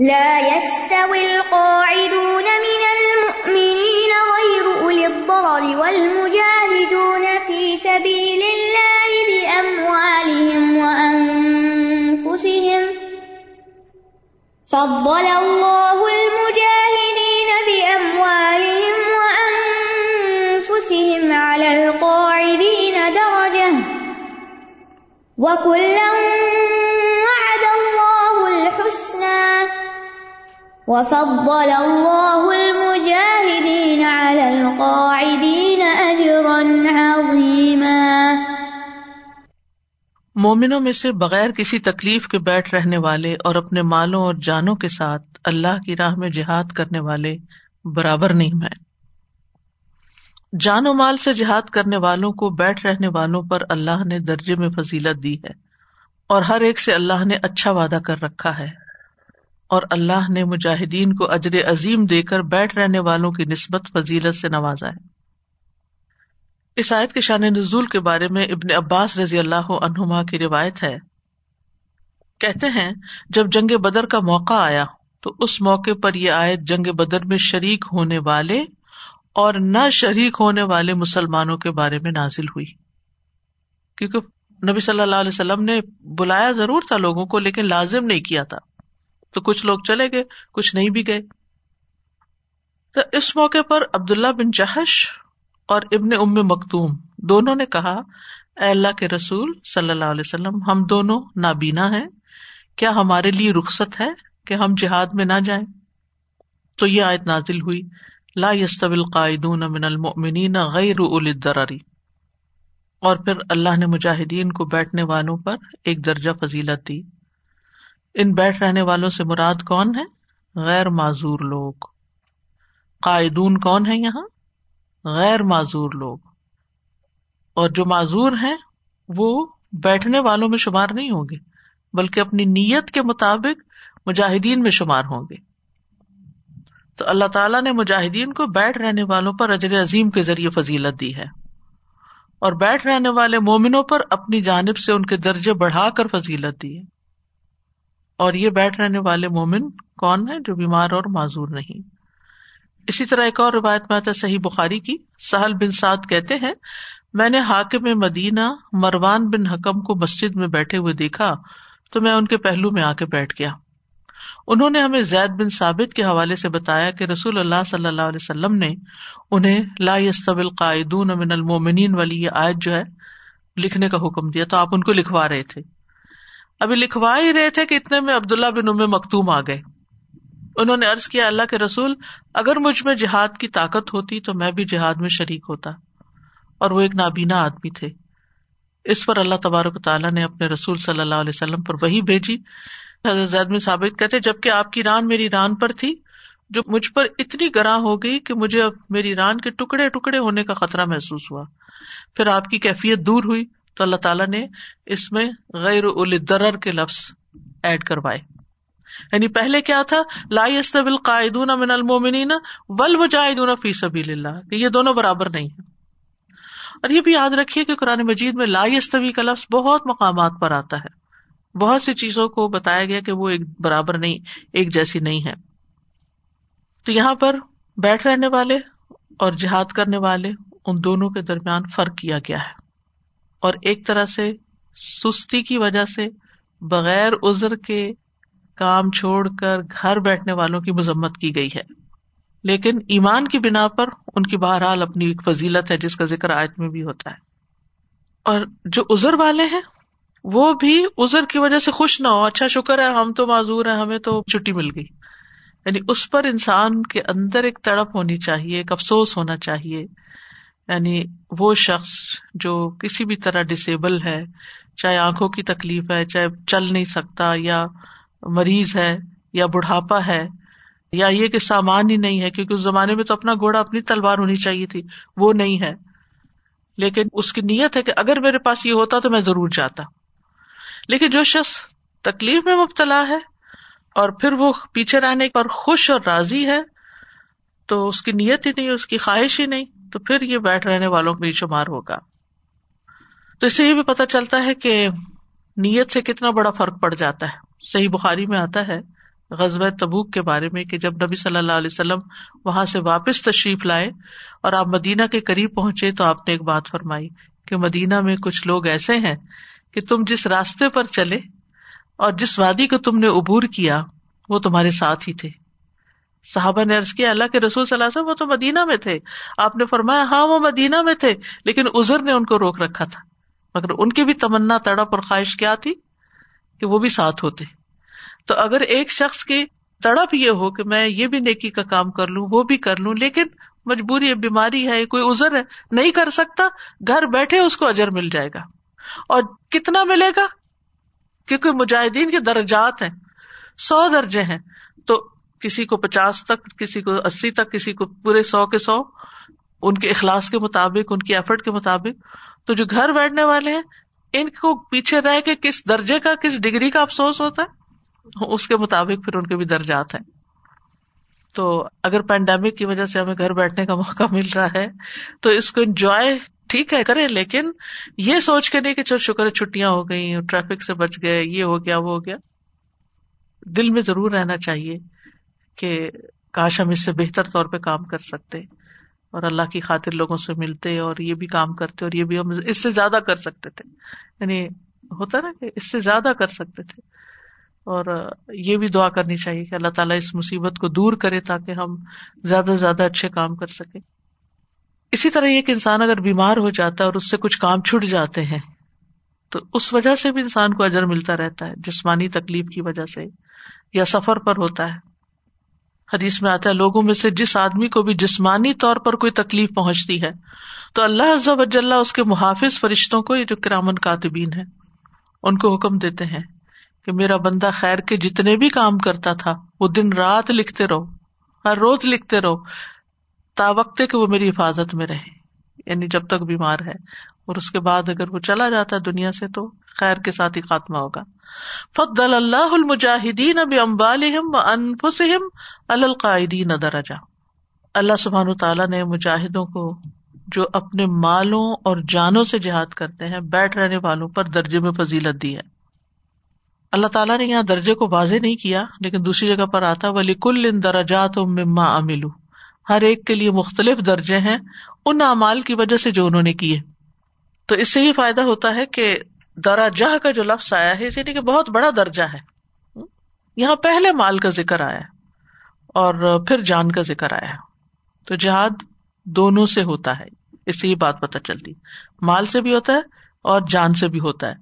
لا يستوي القاعدون من المؤمنين غير أولي الضرر والمجاهدون في سبيل الله بأموالهم وأنفسهم فضل الله المجاهدين بأموالهم وأنفسهم على القاعدين درجة وكلا وفضل الله المجاهدين على القاعدين أجرا عظيما. مومنوں میں سے بغیر کسی تکلیف کے بیٹھ رہنے والے اور اپنے مالوں اور جانوں کے ساتھ اللہ کی راہ میں جہاد کرنے والے برابر نہیں ہے جان و مال سے جہاد کرنے والوں کو بیٹھ رہنے والوں پر اللہ نے درجے میں فضیلت دی ہے اور ہر ایک سے اللہ نے اچھا وعدہ کر رکھا ہے۔ اور اللہ نے مجاہدین کو اجر عظیم دے کر بیٹھ رہنے والوں کی نسبت فضیلت سے نوازا ہے۔ اس آیت کے شان نزول کے بارے میں ابن عباس رضی اللہ عنہما کی روایت ہے۔ کہتے ہیں، جب جنگ بدر کا موقع آیا تو اس موقع پر یہ آیت جنگ بدر میں شریک ہونے والے اور نہ شریک ہونے والے مسلمانوں کے بارے میں نازل ہوئی۔ کیونکہ نبی صلی اللہ علیہ وسلم نے بلایا ضرور تھا لوگوں کو، لیکن لازم نہیں کیا تھا۔ تو کچھ لوگ چلے گئے، کچھ نہیں بھی گئے۔ تو اس موقع پر عبداللہ بن جہش اور ابن ام مکتوم دونوں نے کہا، اے اللہ کے رسول صلی اللہ علیہ وسلم، ہم دونوں نابینا ہیں۔ کیا ہمارے لیے رخصت ہے کہ ہم جہاد میں نہ جائیں؟ تو یہ آیت نازل ہوئی۔ لا القائدون من المؤمنین غیر الدراری اور پھر اللہ نے مجاہدین کو بیٹھنے والوں پر ایک درجہ فضیلت دی۔ ان بیٹھ رہنے والوں سے مراد کون ہے غیر معذور لوگ۔ قائدون کون ہے یہاں؟ غیر معذور لوگ۔ اور جو معذور ہیں، وہ بیٹھنے والوں میں شمار نہیں ہوں گے، بلکہ اپنی نیت کے مطابق مجاہدین میں شمار ہوں گے۔ تو اللہ تعالیٰ نے مجاہدین کو بیٹھ رہنے والوں پر اجر عظیم کے ذریعے فضیلت دی ہے۔ اور بیٹھ رہنے والے مومنوں پر اپنی جانب سے ان کے درجے بڑھا کر فضیلت دی ہے۔ اور یہ بیٹھ رہنے والے مومن کون ہے جو بیمار اور معذور نہیں؟ اسی طرح ایک اور روایت میں آتا صحیح بخاری کی۔ سہل بن سعد کہتے ہیں، میں نے حاکم مدینہ مروان بن حکم کو مسجد میں بیٹھے ہوئے دیکھا، تو میں ان کے پہلو میں آ کے بیٹھ گیا۔ انہوں نے ہمیں زید بن ثابت کے حوالے سے بتایا کہ رسول اللہ صلی اللہ علیہ وسلم نے انہیں لا يستوي القائدون من المؤمنین والی یہ آیت جو ہے، لکھنے کا حکم دیا۔ تو آپ ان کو لکھوا رہے تھے۔ ابھی لکھوا ہی رہے تھے کہ اتنے میں عبداللہ بن ام مکتوم آ گئے۔ انہوں نے ارض کیا، اللہ کے رسول، اگر مجھ میں جہاد کی طاقت ہوتی تو میں بھی جہاد میں شریک ہوتا۔ اور وہ ایک نابینا آدمی تھے۔ اس پر اللہ تبارک تعالیٰ نے اپنے رسول صلی اللہ علیہ وسلم پر وہی بھیجی۔ حضرت زید میں ثابت کہتے، جبکہ آپ کی ران میری ران پر تھی، جو مجھ پر اتنی گراں ہو گئی کہ مجھے اب میری ران کے ٹکڑے ٹکڑے ہونے کا خطرہ محسوس ہوا۔ پھر آپ کی کیفیت دور ہوئی۔ تو اللہ تعالیٰ نے اس میں غیر الدرر کے لفظ ایڈ کروائے۔ یعنی پہلے کیا تھا؟ لا استبل قائدون من المومنین ول فی سبیل اللہ، کہ یہ دونوں برابر نہیں ہے اور یہ بھی یاد رکھیے کہ قرآن مجید میں لا استوی کا لفظ بہت مقامات پر آتا ہے۔ بہت سی چیزوں کو بتایا گیا کہ وہ ایک برابر نہیں، ایک جیسی نہیں ہے تو یہاں پر بیٹھ رہنے والے اور جہاد کرنے والے، ان دونوں کے درمیان فرق کیا گیا ہے۔ اور ایک طرح سے سستی کی وجہ سے بغیر ازر کے کام چھوڑ کر گھر بیٹھنے والوں کی مذمت کی گئی ہے۔ لیکن ایمان کی بنا پر ان کی بہرحال اپنی ایک فضیلت ہے جس کا ذکر آیت میں بھی ہوتا ہے۔ اور جو ازر والے ہیں، وہ بھی ازر کی وجہ سے خوش نہ ہو اچھا شکر ہے، ہم تو معذور ہیں، ہمیں تو چھٹی مل گئی۔ یعنی اس پر انسان کے اندر ایک تڑپ ہونی چاہیے، ایک افسوس ہونا چاہیے۔ یعنی وہ شخص جو کسی بھی طرح ڈسیبل ہے، چاہے آنکھوں کی تکلیف ہے، چاہے چل نہیں سکتا یا مریض ہے یا بڑھاپا ہے یا یہ کہ سامان ہی نہیں ہے، کیونکہ اس زمانے میں تو اپنا گھوڑا، اپنی تلوار ہونی چاہیے تھی، وہ نہیں ہے۔ لیکن اس کی نیت ہے کہ اگر میرے پاس یہ ہوتا تو میں ضرور جاتا۔ لیکن جو شخص تکلیف میں مبتلا ہے اور پھر وہ پیچھے رہنے پر خوش اور راضی ہے، تو اس کی نیت ہی نہیں، اس کی خواہش ہی نہیں۔ تو پھر یہ بیٹھ رہنے والوں میں شمار ہوگا۔ تو اس سے یہ بھی پتا چلتا ہے کہ نیت سے کتنا بڑا فرق پڑ جاتا ہے۔ صحیح بخاری میں آتا ہے غزب تبوک کے بارے میں کہ جب نبی صلی اللہ علیہ وسلم وہاں سے واپس تشریف لائے اور آپ مدینہ کے قریب پہنچے تو آپ نے ایک بات فرمائی کہ مدینہ میں کچھ لوگ ایسے ہیں کہ تم جس راستے پر چلے اور جس وادی کو تم نے عبور کیا وہ تمہارے ساتھ ہی تھے۔ صحابہ نے عرض کیا، اللہ کے رسول صلی اللہ علیہ وسلم وہ تو مدینہ میں تھے۔ آپ نے فرمایا ہاں وہ مدینہ میں تھے، لیکن ازر نے ان کو روک رکھا تھا۔ مگر ان کی بھی تمنا، تڑپ اور خواہش کیا تھی کہ وہ بھی ساتھ ہوتے۔ تو اگر ایک شخص کی تڑپ یہ ہو کہ میں یہ بھی نیکی کا کام کر لوں، وہ بھی کر لوں، لیکن مجبوری ہے بیماری ہے، کوئی ازر ہے، نہیں کر سکتا، گھر بیٹھے اس کو اجر مل جائے گا۔ اور کتنا ملے گا؟ کیونکہ مجاہدین کے درجات ہیں، سو درجے ہیں۔ تو کسی کو پچاس تک، کسی کو اسی تک، کسی کو پورے سو کے سو، ان کے اخلاص کے مطابق، ان کی ایفرٹ کے مطابق۔ تو جو گھر بیٹھنے والے ہیں، ان کو پیچھے رہ کے کس درجے کا، کس ڈگری کا افسوس ہوتا ہے؟ اس کے مطابق پھر ان کے بھی درجات ہیں۔ تو اگر پینڈیمک کی وجہ سے ہمیں گھر بیٹھنے کا موقع مل رہا ہے، تو اس کو انجوائے ٹھیک ہے کرے لیکن یہ سوچ کے نہیں کہ چل شکر چھٹیاں ہو گئی ٹریفک سے بچ گئے، یہ ہو گیا، وہ ہو گیا۔ دل میں ضرور رہنا چاہیے۔ کہ کاش ہم اس سے بہتر طور پہ کام کر سکتے اور اللہ کی خاطر لوگوں سے ملتے اور یہ بھی کام کرتے اور یہ بھی ہم اس سے زیادہ کر سکتے تھے۔ یعنی ہوتا نا کہ اس سے زیادہ کر سکتے تھے۔ اور یہ بھی دعا کرنی چاہیے کہ اللہ تعالیٰ اس مصیبت کو دور کرے تاکہ ہم زیادہ سے زیادہ اچھے کام کر سکیں۔ اسی طرح ایک انسان اگر بیمار ہو جاتا ہے اور اس سے کچھ کام چھٹ جاتے ہیں، تو اس وجہ سے بھی انسان کو اجر ملتا رہتا ہے، جسمانی تکلیف کی وجہ سے یا سفر پر ہوتا ہے۔ حدیث میں آتا ہے، لوگوں میں سے جس آدمی کو بھی جسمانی طور پر کوئی تکلیف پہنچتی ہے، تو اللہ عزب اجلّہ اس کے محافظ فرشتوں کو، یہ جو کرامن کاتبین ہے ان کو حکم دیتے ہیں کہ میرا بندہ خیر کے جتنے بھی کام کرتا تھا، وہ دن رات لکھتے رہو، ہر روز لکھتے رہو، تا وقت کہ وہ میری حفاظت میں رہے یعنی جب تک بیمار ہے۔ اور اس کے بعد اگر وہ چلا جاتا ہے دنیا سے تو خیر کے ساتھ ہی خاتمہ ہوگا۔ فد اللہ المجاہدین اب امبالحم انفسم القاعدین درجہ۔ اللہ سبحان تعالیٰ نے مجاہدوں کو جو اپنے مالوں اور جانوں سے جہاد کرتے ہیں، بیٹھ رہنے والوں پر درجے میں فضیلت دی ہے۔ اللہ تعالیٰ نے یہاں درجے کو واضح نہیں کیا، لیکن دوسری جگہ پر آتا ولی کل ان درجات مما ہر ایک کے لیے مختلف درجے ہیں، ان اعمال کی وجہ سے جو انہوں نے کیے۔ تو اس سے یہ فائدہ ہوتا ہے کہ درجہ کا جو لفظ آیا ہے یعنی کہ بہت بڑا درجہ ہے۔ یہاں پہلے مال کا ذکر آیا اور پھر جان کا ذکر آیا۔ تو جہاد دونوں سے ہوتا ہے، اس سے یہ بات پتہ چلتی۔ مال سے بھی ہوتا ہے اور جان سے بھی ہوتا ہے۔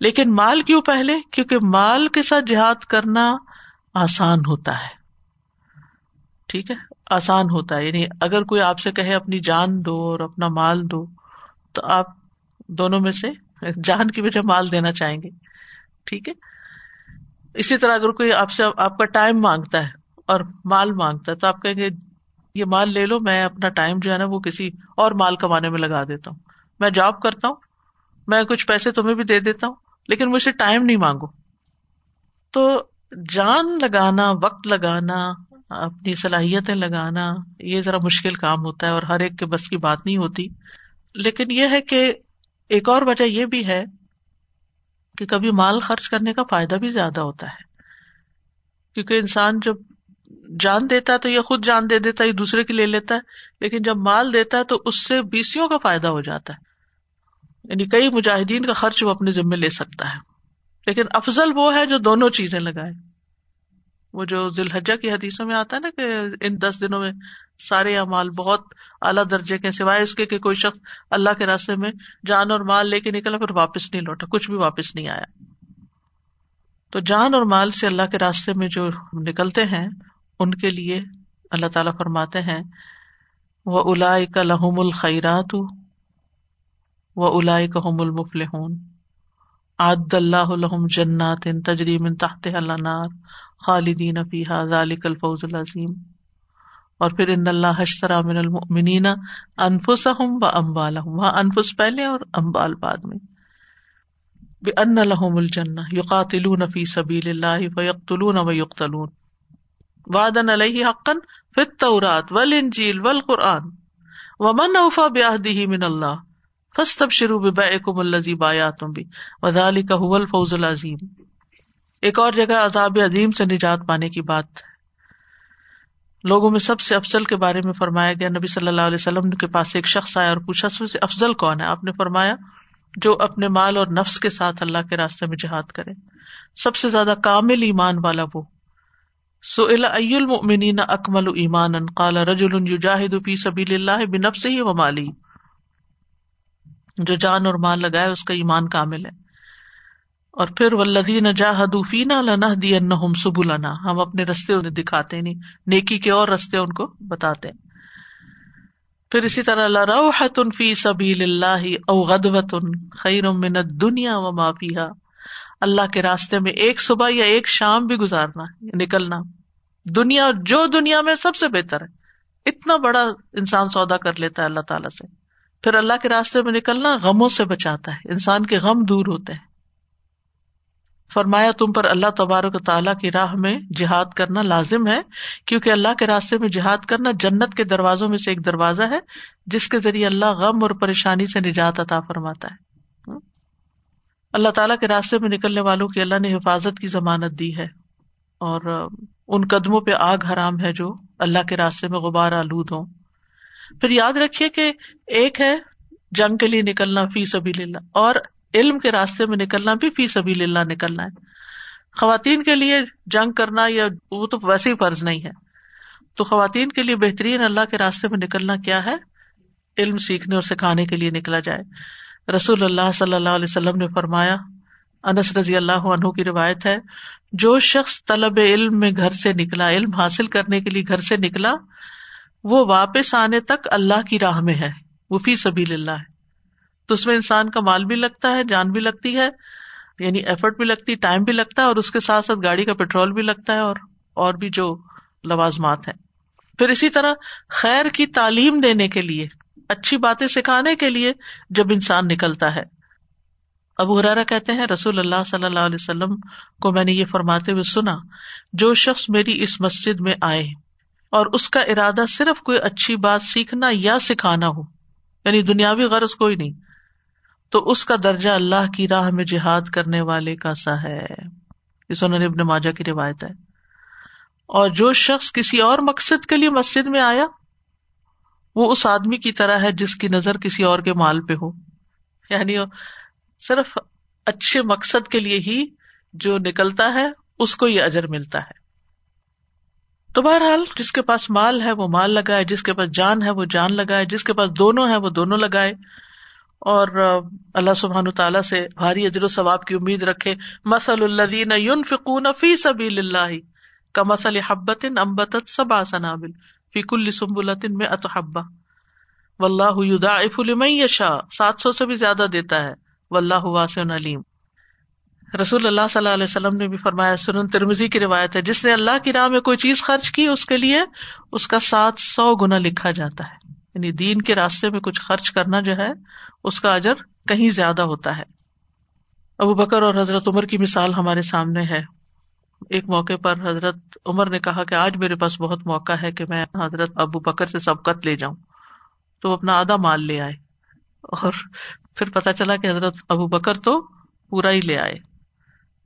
لیکن مال کیوں پہلے؟ کیونکہ مال کے ساتھ جہاد کرنا آسان ہوتا ہے۔ ٹھیک ہے؟ آسان ہوتا ہے۔ یعنی اگر کوئی آپ سے کہے، اپنی جان دو اور اپنا مال دو، تو آپ دونوں میں سے جان کی وجہ مال دینا چاہیں گے۔ ٹھیک ہے؟ اسی طرح اگر کوئی آپ سے آپ کا ٹائم مانگتا ہے اور مال مانگتا ہے تو آپ کہیں گے، یہ مال لے لو، میں اپنا ٹائم جو ہے نا وہ کسی اور مال کمانے میں لگا دیتا ہوں۔ میں جاب کرتا ہوں، میں کچھ پیسے تمہیں بھی دے دیتا ہوں، لیکن مجھ سے ٹائم نہیں مانگو۔ تو جان لگانا، وقت لگانا، اپنی صلاحیتیں لگانا، یہ ذرا مشکل کام ہوتا ہے اور ہر ایک کے بس کی بات نہیں ہوتی۔ لیکن یہ ہے کہ ایک اور وجہ یہ بھی ہے کہ کبھی مال خرچ کرنے کا فائدہ بھی زیادہ ہوتا ہے۔ کیونکہ انسان جب جان دیتا ہے تو یہ خود جان دے دیتا ہے دوسرے کی لے لیتا ہے، لیکن جب مال دیتا ہے تو اس سے بیسیوں کا فائدہ ہو جاتا ہے۔ یعنی کئی مجاہدین کا خرچ وہ اپنے ذمے لے سکتا ہے۔ لیکن افضل وہ ہے جو دونوں چیزیں لگائے۔ وہ جو ذیل کی حدیثوں میں آتا ہے نا کہ ان دس دنوں میں سارے اعمال بہت اعلیٰ درجے کے سوائے اس کے کہ کوئی شخص اللہ کے راستے میں جان اور مال لے کے نکلا پھر واپس نہیں لوٹا، کچھ بھی واپس نہیں آیا۔ تو جان اور مال سے اللہ کے راستے میں جو نکلتے ہیں، ان کے لیے اللہ تعالیٰ فرماتے ہیں وہ الا کا لحم الخیرات و الا کا المفل عد اللہ الحم جنات تجریم تحت النار خالدین فیحا ذالک الفوز العظیم اور پھر ان اللہ حشرا من المؤمنین انفسہم و اموالہم وہاں انفس پہلے اور امبال بعد میں۔ بأن لهم الجنہ یقاتلون فی سبیل اللہ فیقتلون و یقتلون وعدا علیہ حقا فی التورات والانجیل والقرآن۔ ومن اوفا بعہدہ من اللہ فاستبشروا ببائکم اللذی بایاتم بی، وذالک هو الفوز العظیم۔ ایک اور جگہ عذاب عظیم سے نجات پانے کی بات لوگوں میں سب سے افضل کے بارے میں فرمایا گیا، نبی صلی اللہ علیہ وسلم کے پاس ایک شخص آیا اور پوچھا، سب سے افضل کون ہے؟ آپ نے فرمایا، جو اپنے مال اور نفس کے ساتھ اللہ کے راستے میں جہاد کرے۔ سب سے زیادہ کامل ایمان والا وہ۔ سو المؤمنین اکمل ایمان کالا رج الجاہد فی سبیل اللہ بنفس ہی جو جان اور مال لگائے اس کا ایمان کامل ہے۔ اور پھر ولدین جاہد فینا لنا دی سب النا ہم اپنے رستے انہیں دکھاتے نہیں، نیکی کے اور رستے ان کو بتاتے ہیں۔ پھر اسی طرح لروحت فی سبیل اللہ او غدوت خیر من دنیا و معافیہ اللہ کے راستے میں ایک صبح یا ایک شام بھی گزارنا، نکلنا۔ دنیا جو دنیا میں سب سے بہتر ہے۔ اتنا بڑا انسان سودا کر لیتا ہے اللہ تعالیٰ سے۔ پھر اللہ کے راستے میں نکلنا غموں سے بچاتا ہے، انسان کے غم دور ہوتے ہیں۔ فرمایا، تم پر اللہ تبارک تعالیٰ کی راہ میں جہاد کرنا لازم ہے، کیونکہ اللہ کے راستے میں جہاد کرنا جنت کے دروازوں میں سے ایک دروازہ ہے، جس کے ذریعے اللہ غم اور پریشانی سے نجات عطا فرماتا ہے۔ اللہ تعالیٰ کے راستے میں نکلنے والوں کی اللہ نے حفاظت کی ضمانت دی ہے، اور ان قدموں پہ آگ حرام ہے جو اللہ کے راستے میں غبار آلود ہوں۔ پھر یاد رکھیے کہ ایک ہے جنگ کے لیے نکلنا، فی سبھی اللہ، اور علم کے راستے میں نکلنا بھی فی سبھی اللہ نکلنا ہے۔ خواتین کے لیے جنگ کرنا یا وہ تو ویسے ہی فرض نہیں ہے۔ تو خواتین کے لیے بہترین اللہ کے راستے میں نکلنا کیا ہے؟ علم سیکھنے اور سکھانے کے لیے نکلا جائے۔ رسول اللہ صلی اللہ علیہ وسلم نے فرمایا، انس رضی اللہ عنہ کی روایت ہے، جو شخص طلب علم میں گھر سے نکلا، علم حاصل کرنے کے لیے گھر سے نکلا وہ واپس آنے تک اللہ کی راہ میں ہے۔ وہ فی سبھی اللہ ہے۔ تو اس میں انسان کا مال بھی لگتا ہے، جان بھی لگتی ہے یعنی ایفرٹ بھی لگتی ٹائم بھی لگتا ہے، اور اس کے ساتھ ساتھ گاڑی کا پیٹرول بھی لگتا ہے اور اور بھی جو لوازمات ہیں۔ پھر اسی طرح خیر کی تعلیم دینے کے لیے، اچھی باتیں سکھانے کے لیے جب انسان نکلتا ہے۔ ابو حرارا کہتے ہیں، رسول اللہ صلی اللہ علیہ وسلم کو میں نے یہ فرماتے ہوئے سنا، جو شخص میری اس مسجد میں آئے اور اس کا ارادہ صرف کوئی اچھی بات سیکھنا یا سکھانا ہو یعنی دنیاوی غرض کوئی نہیں۔ تو اس کا درجہ اللہ کی راہ میں جہاد کرنے والے کا سا ہے۔ نے ابن ماجا کی روایت ہے۔ اور جو شخص کسی اور مقصد کے لیے مسجد میں آیا، وہ اس آدمی کی طرح ہے جس کی نظر کسی اور کے مال پہ ہو۔ یعنی صرف اچھے مقصد کے لیے ہی جو نکلتا ہے، اس کو یہ اجر ملتا ہے۔ تو بہرحال جس کے پاس مال ہے وہ مال لگائے، جس کے پاس جان ہے وہ جان لگائے، جس کے پاس دونوں ہے وہ دونوں لگائے۔ اور اللہ سبحان تعالیٰ سے بھاری اجر و ثواب کی امید رکھے۔ مسل الدین یون فکون فی سبی اللہ کا مسل حبت امبت سب آسنابل فیق السمبلطن میں اتحبا و اللہ اف المیشا سات سو سے بھی زیادہ دیتا ہے۔ و اللہ واسن علیم۔ رسول اللہ صلی اللہ علیہ وسلم نے بھی فرمایا، سنن ترمزی کی روایت ہے، جس نے اللہ کی راہ میں کوئی چیز خرچ کی اس کے لیے، اس کا سات سو گنا لکھا جاتا ہے۔ یعنی دین کے راستے میں کچھ خرچ کرنا جو ہے، اس کا اجر کہیں زیادہ ہوتا ہے۔ ابو بکر اور حضرت عمر کی مثال ہمارے سامنے ہے۔ ایک موقع پر حضرت عمر نے کہا کہ آج میرے پاس بہت موقع ہے کہ میں حضرت ابو بکر سے سبقت لے جاؤں۔ تو وہ اپنا آدھا مال لے آئے اور پھر پتا چلا کہ حضرت ابو بکر تو پورا ہی لے آئے۔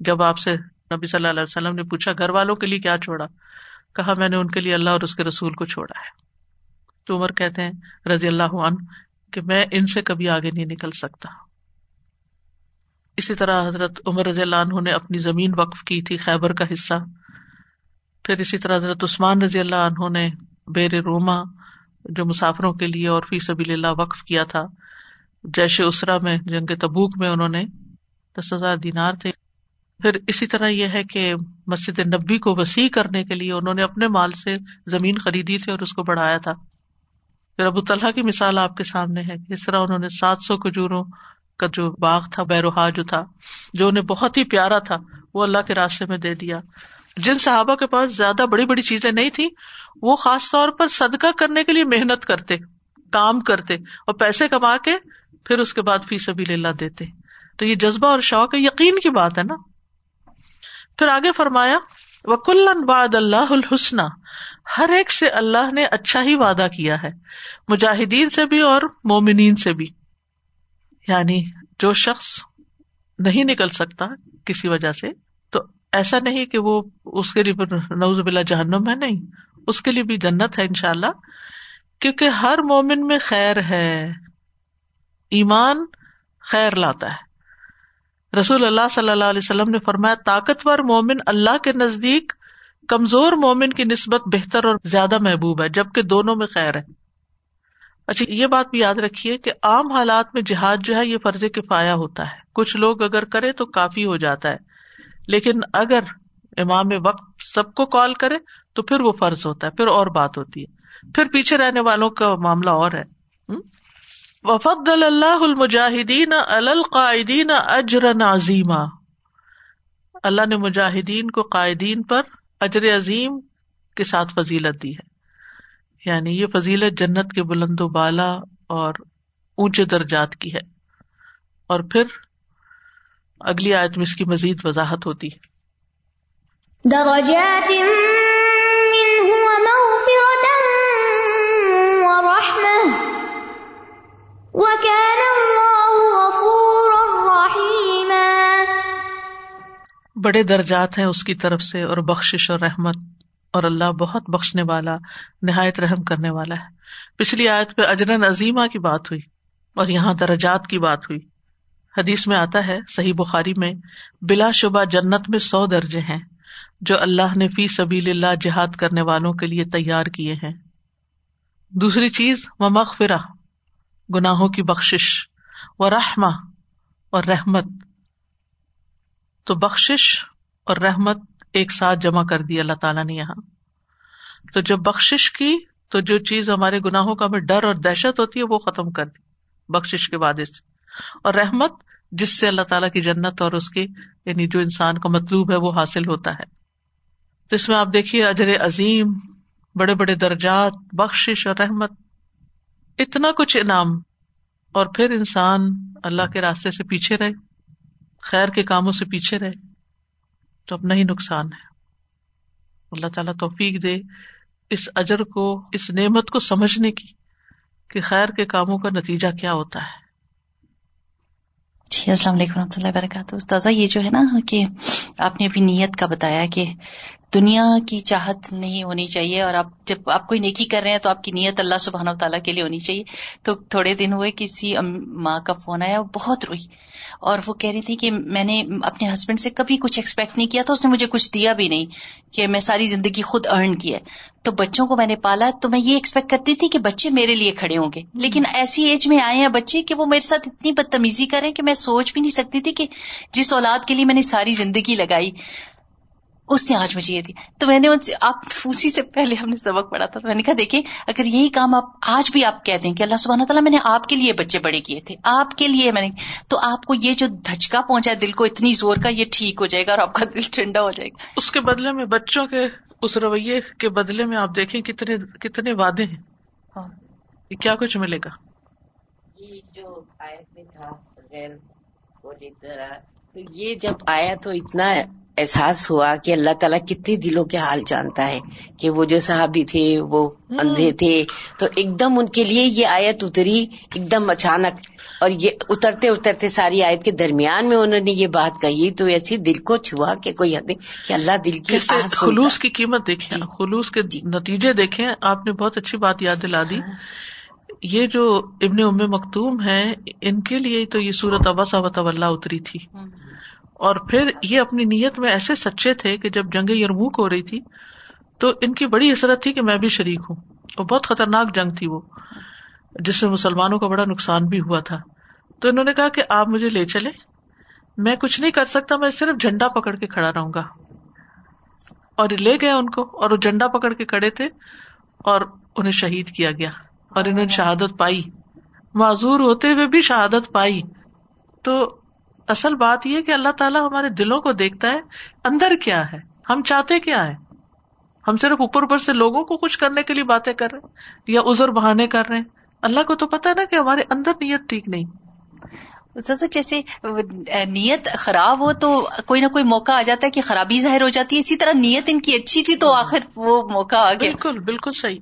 جب آپ سے نبی صلی اللہ علیہ وسلم نے پوچھا، گھر والوں کے لیے کیا چھوڑا؟ کہا، میں نے ان کے لیے اللہ اور اس کے رسول کو چھوڑا ہے۔ تو عمر کہتے ہیں، رضی اللہ عنہ، کہ میں ان سے کبھی آگے نہیں نکل سکتا۔ اسی طرح حضرت عمر رضی اللہ عنہ نے اپنی زمین وقف کی تھی، خیبر کا حصہ۔ پھر اسی طرح حضرت عثمان رضی اللہ عنہ نے بیر روما جو مسافروں کے لیے اور فی سبیل اللہ وقف کیا تھا، جیش اسرا میں، جنگ تبوک میں انہوں نے دس ہزار دینار تھے۔ پھر اسی طرح یہ ہے کہ مسجد نبی کو وسیع کرنے کے لیے انہوں نے اپنے مال سے زمین خریدی تھی اور اس کو بڑھایا تھا۔ پھر ابو طلحہ کی مثال آپ کے سامنے ہے اس طرح انہوں نے سات سو کھجوروں کا جو باغ تھا بیروہا جو تھا، جو انہیں بہت ہی پیارا تھا، وہ اللہ کے راستے میں دے دیا۔ جن صحابہ کے پاس زیادہ بڑی بڑی چیزیں نہیں تھی وہ خاص طور پر صدقہ کرنے کے لیے محنت کرتے، کام کرتے اور پیسے کما کے پھر اس کے بعد فی سبھی اللہ دیتے۔ تو یہ جذبہ اور شوق ہے، یقین کی بات ہے نا۔ پھر آگے فرمایا وکلن باد اللہ الحسن۔ ہر ایک سے اللہ نے اچھا ہی وعدہ کیا ہے، مجاہدین سے بھی اور مومنین سے بھی۔ یعنی جو شخص نہیں نکل سکتا کسی وجہ سے، تو ایسا نہیں کہ وہ اس کے لیے نوز بلا جہنم ہے، نہیں۔ اس کے لیے بھی جنت ہے ان شاء اللہ کیونکہ ہر مومن میں خیر ہے، ایمان خیر لاتا ہے۔ رسول اللہ صلی اللہ علیہ وسلم نے فرمایا، طاقتور مومن اللہ کے نزدیک کمزور مومن کی نسبت بہتر اور زیادہ محبوب ہے، جبکہ دونوں میں خیر ہے۔ اچھا یہ بات بھی یاد رکھیے کہ عام حالات میں جہاد جو ہے، یہ فرض کفایا ہوتا ہے۔ کچھ لوگ اگر کرے تو کافی ہو جاتا ہے، لیکن اگر امام وقت سب کو کال کرے تو پھر وہ فرض ہوتا ہے، پھر اور بات ہوتی ہے۔ پھر پیچھے رہنے والوں کا معاملہ اور ہے۔ وفد اللہ المجاہدین القاعدین اجر عظیمہ اللہ نے مجاہدین کو قائدین پر اجر عظیم کے ساتھ فضیلت دی ہے۔ یعنی یہ فضیلت جنت کے بلند و بالا اور اونچے درجات کی ہے۔ اور پھر اگلی آیت میں اس کی مزید وضاحت ہوتی ہے۔ درجات بڑے درجات ہیں اس کی طرف سے اور بخش اور رحمت، اور اللہ بہت بخشنے والا، نہایت رحم کرنے والا ہے۔ پچھلی آیت پہ اجرن عظیمہ کی بات ہوئی اور یہاں درجات کی بات ہوئی۔ حدیث میں آتا ہے، صحیح بخاری میں، بلا شبہ جنت میں سو درجے ہیں، جو اللہ نے فی سبیل اللہ جہاد کرنے والوں کے لیے تیار کیے ہیں۔ دوسری چیز و مغفرہ گناہوں کی بخش و رحما اور رحمت۔ تو بخش اور رحمت ایک ساتھ جمع کر دی اللہ تعالیٰ نے یہاں۔ تو جب بخش کی تو جو چیز ہمارے گناہوں کا ہمیں ڈر اور دہشت ہوتی ہے وہ ختم کر دی۔ بخش کے بعد سے اور رحمت جس سے اللہ تعالیٰ کی جنت اور اس کی یعنی جو انسان کا مطلوب ہے وہ حاصل ہوتا ہے۔ تو اس میں آپ دیکھیے اجر عظیم، بڑے بڑے درجات بخش اور رحمت۔ اتنا کچھ انعام اور پھر انسان اللہ کے راستے سے پیچھے رہے، خیر کے کاموں سے پیچھے رہے، تو اپنا ہی نقصان ہے۔ اللہ تعالیٰ توفیق دے اس اجر کو، اس نعمت کو سمجھنے کی کہ خیر کے کاموں کا نتیجہ کیا ہوتا ہے۔ جی السلام علیکم و رحمۃ اللہ وبرکاتہ۔ استاذہ، یہ جو ہے نا کہ آپ نے اپنی نیت کا بتایا کہ دنیا کی چاہت نہیں ہونی چاہیے اور آپ جب آپ کوئی نیکی کر رہے ہیں تو آپ کی نیت اللہ سبحانہ و تعالیٰ کے لیے ہونی چاہیے۔ تو تھوڑے دن ہوئے کسی ماں کا فون آیا، وہ بہت روئی اور وہ کہہ رہی تھی کہ میں نے اپنے ہسبینڈ سے کبھی کچھ ایکسپیکٹ نہیں کیا تو اس نے مجھے کچھ دیا بھی نہیں کہ میں ساری زندگی خود ارن کی ہے۔ تو بچوں کو میں نے پالا تو میں یہ ایکسپیکٹ کرتی تھی کہ بچے میرے لیے کھڑے ہوں گے۔ لیکن ایسی ایج میں آئے ہیں بچے کہ وہ میرے ساتھ اتنی بدتمیزی کریں کہ میں سوچ بھی نہیں سکتی تھی کہ جس اولاد کے لیے میں نے ساری زندگی لگائی۔ اس نے آج مجھے یہ دیا تو میں نے ان سے آپ اسی سے پہلے ہم نے سبق پڑھا تھا تو میں نے کہا دیکھیں اگر یہی کام آپ آج بھی آپ کہہ دیں کہ اللہ سبحانہ تعالیٰ میں نے آپ کے لیے بچے بڑے کیے تھے آپ کے لیے میں نے تو آپ کو یہ جو دھچکا پہنچا ہے دل کو اتنی زور کا یہ ٹھیک ہو جائے گا اور آپ کا دل ٹھنڈا ہو جائے گا۔ اس کے بدلے میں بچوں کے اس رویے کے بدلے میں آپ دیکھیں کتنے کتنے وعدے ہیں۔ ہاں۔ کیا کچھ ملے گا؟ یہ جو آیت میں تھا یہ جب آیا تو اتنا احساس ہوا کہ اللہ تعالیٰ کتنے دلوں کے حال جانتا ہے کہ وہ جو صحابی تھے وہ اندھے تھے۔ تو ایک دم ان کے لیے یہ آیت اتری ایک دم اچانک اور یہ اترتے اترتے ساری آیت کے درمیان میں انہوں نے یہ بات کہی۔ تو ایسی دل کو چھوا کہ کوئی حد کہ اللہ دل کی خلوص کی قیمت دیکھیں۔ جی۔ خلوص کے جی۔ نتیجے دیکھیں۔ آپ نے بہت اچھی بات یاد دلا دی۔ ہاں۔ یہ جو ابن ام مختوم ہے ان کے لیے تو یہ سورت ابا صاحب اللہ اتری تھی۔ ہاں۔ اور پھر یہ اپنی نیت میں ایسے سچے تھے کہ جب جنگ یرموک ہو رہی تھی تو ان کی بڑی حسرت تھی کہ میں بھی شریک ہوں اور بہت خطرناک جنگ تھی وہ، جس سے مسلمانوں کا بڑا نقصان بھی ہوا تھا۔ تو انہوں نے کہا کہ آپ مجھے لے چلے میں کچھ نہیں کر سکتا، میں صرف جھنڈا پکڑ کے کھڑا رہوں گا۔ اور لے گئے ان کو اور وہ جھنڈا پکڑ کے کھڑے تھے اور انہیں شہید کیا گیا اور انہوں نے شہادت پائی۔ معذور ہوتے ہوئے بھی شہادت پائی۔ تو اصل بات یہ کہ اللہ تعالیٰ ہمارے دلوں کو دیکھتا ہے اندر کیا ہے؟ ہم چاہتے کیا ہے ہم صرف اوپر اوپر سے لوگوں کو کچھ کرنے کے لیے باتیں کر رہے یا ازر بہانے کر رہے اللہ کو تو پتا نا کہ ہمارے اندر نیت ٹھیک نہیں۔ جیسے نیت خراب ہو تو کوئی نہ کوئی موقع آ جاتا ہے کہ خرابی ظاہر ہو جاتی ہے۔ اسی طرح نیت ان کی اچھی تھی تو آخر وہ موقع آ گیا۔ بالکل بالکل صحیح۔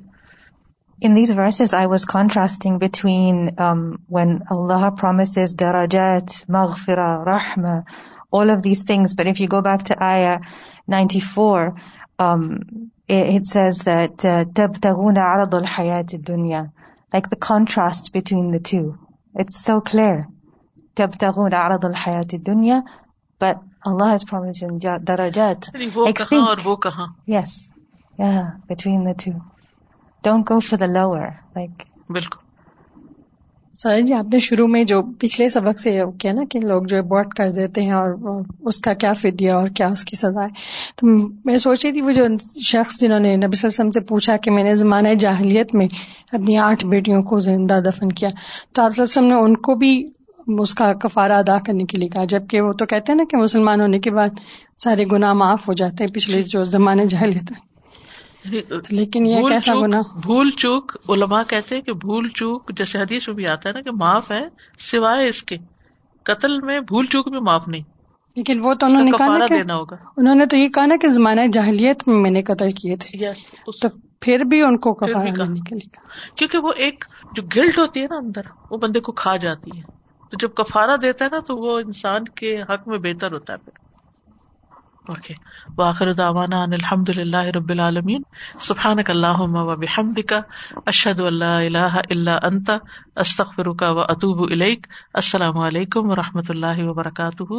In these verses, I was contrasting between um, when Allah promises darajat, maghfirah, rahmah, all of these things. But if you go back to ayah 94, um, it says that تَبْتَغُونَ عَرَضَ الْحَيَاةِ الدُّنْيَا Like the contrast between the two. It's so clear. تَبْتَغُونَ عَرَضَ الْحَيَاةِ الدُّنْيا But Allah has promised in darajat. وہ کہاں اور وہ کہاں Yes. Yeah, between the two. Don't go for the lower. Like, بالکل۔ Sir جی آپ نے شروع میں جو پچھلے سبق سے کیا نا کہ لوگ جو ابورٹ کر دیتے ہیں اور اس کا کیا فدیہ اور کیا اس کی سزا ہے۔ تو میں سوچ رہی تھی وہ جو شخص جنہوں نے نبی صلی اللہ علیہ وسلم سے پوچھا کہ میں نے زمانۂ جاہلیت میں اپنی آٹھ بیٹیوں کو زندہ دفن کیا تو آپ وسلم نے ان کو بھی اس کا کفارہ ادا کرنے کے لیے کہا۔ جبکہ وہ تو کہتے ہیں نا کہ مسلمان ہونے کے بعد سارے گناہ معاف ہو جاتے ہیں پچھلے جو زمانے جاہلیت میں۔ لیکن یہ کیسا گنا بھول چوک علماء کہتے ہیں کہ بھول چوک جیسے حدیث میں بھی آتا ہے نا کہ معاف ہے سوائے اس کے۔ قتل میں بھول چوک بھی معاف نہیں۔ لیکن وہ تو انہوں نے کہا دینا ہوگا۔ انہوں نے تو یہ کہا نا کہ زمانہ جاہلیت میں میں نے قتل کیے تھے۔ تو پھر بھی ان کو کفارہ دینے کے لیے کیونکہ وہ ایک جو گلٹ ہوتی ہے نا اندر وہ بندے کو کھا جاتی ہے۔ تو جب کفارہ دیتا ہے نا تو وہ انسان کے حق میں بہتر ہوتا ہے پھر۔ اوکے واخر دعوانا ان الحمد للہ رب العالمین. سبحانک اللہم و بحمدک. اشہد ان لا الہ الا انت. استغفرک و اتوب الیک. السلام علیکم و رحمۃ اللہ وبرکاتہ.